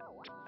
Oh, wow.